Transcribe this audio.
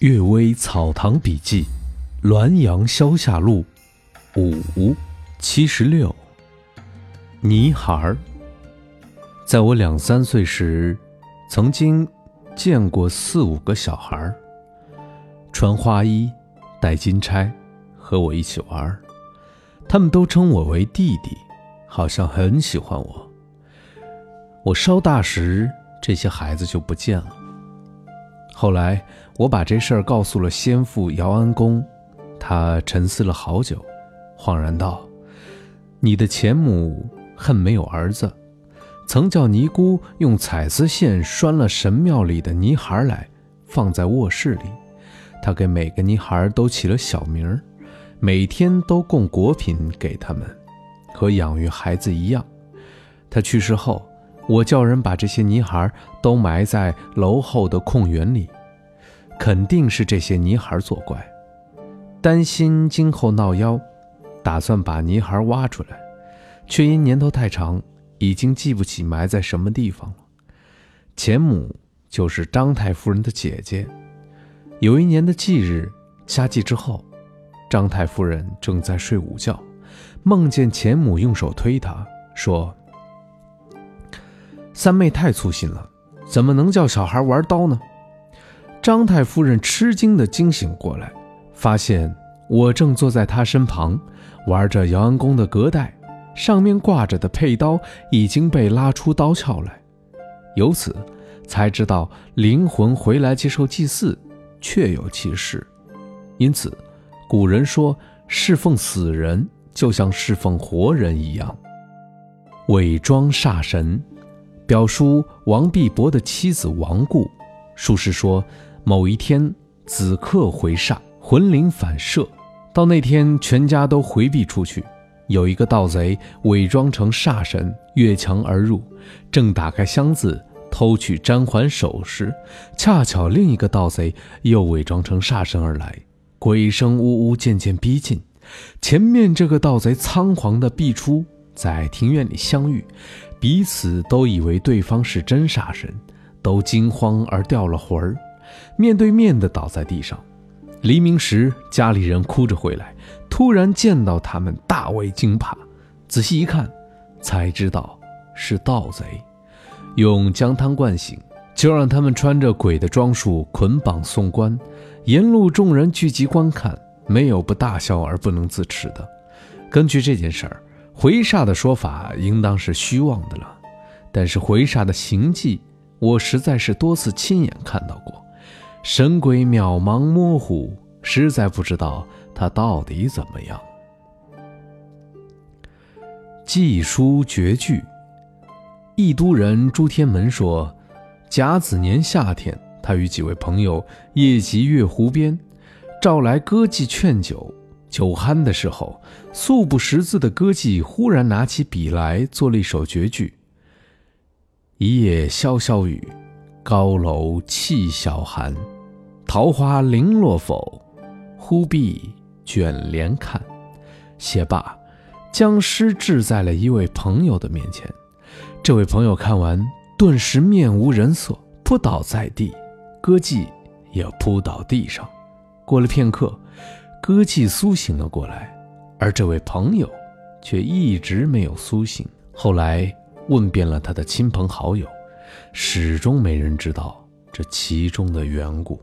《岳微草堂笔记》，滦阳消夏录，五七十六。泥孩儿，在我两三岁时，曾经见过四五个小孩儿，穿花衣，戴金钗，和我一起玩儿。他们都称我为弟弟，好像很喜欢我。我稍大时，这些孩子就不见了。后来，我把这事儿告诉了先父姚安公，他沉思了好久，恍然道：“你的前母恨没有儿子，曾叫尼姑用彩丝线拴了神庙里的泥孩来，放在卧室里。他给每个泥孩都起了小名儿，每天都供果品给他们，和养育孩子一样。他去世后。”我叫人把这些泥孩都埋在楼后的空园里，肯定是这些泥孩作怪，担心今后闹妖，打算把泥孩挖出来，却因年头太长，已经记不起埋在什么地方了。前母就是张太夫人的姐姐。有一年的忌日，夏祭之后，张太夫人正在睡午觉，梦见前母用手推她，说。三妹太粗心了，怎么能叫小孩玩刀呢？张太夫人吃惊地惊醒过来，发现我正坐在她身旁，玩着姚安公的隔带，上面挂着的佩刀已经被拉出刀鞘来。由此才知道灵魂回来接受祭祀，确有其事。因此，古人说侍奉死人就像侍奉活人一样，伪装煞神。表叔王必伯的妻子王固，术士说，某一天子克回煞，魂灵反射。到那天，全家都回避出去。有一个盗贼伪装成煞神越墙而入，正打开箱子偷取簪环首饰，恰巧另一个盗贼又伪装成煞神而来，鬼声呜呜，渐渐逼近。前面这个盗贼仓皇地避出，在庭院里相遇。彼此都以为对方是真煞神，都惊慌而掉了魂儿，面对面的倒在地上。黎明时，家里人哭着回来，突然见到他们，大为惊怕。仔细一看，才知道是盗贼，用姜汤灌醒，就让他们穿着鬼的装束捆绑送官。沿路众人聚集观看，没有不大笑而不能自持的。根据这件事儿。回煞的说法应当是虚妄的了，但是回煞的行迹，我实在是多次亲眼看到过，神鬼渺茫模糊，实在不知道他到底怎么样。祭书绝句，义都人朱天门说，甲子年夏天，他与几位朋友夜集月湖边，召来歌妓劝酒。酒酣的时候，素不识字的歌妓忽然拿起笔来，做了一首绝句：“一夜潇潇雨，高楼泣晓寒。桃花零落否？忽必卷帘看。”写罢，将诗掷在了一位朋友的面前。这位朋友看完，顿时面无人色，扑倒在地，歌妓也扑倒地上。过了片刻。歌妓苏醒了过来，而这位朋友却一直没有苏醒。后来问遍了他的亲朋好友，始终没人知道这其中的缘故。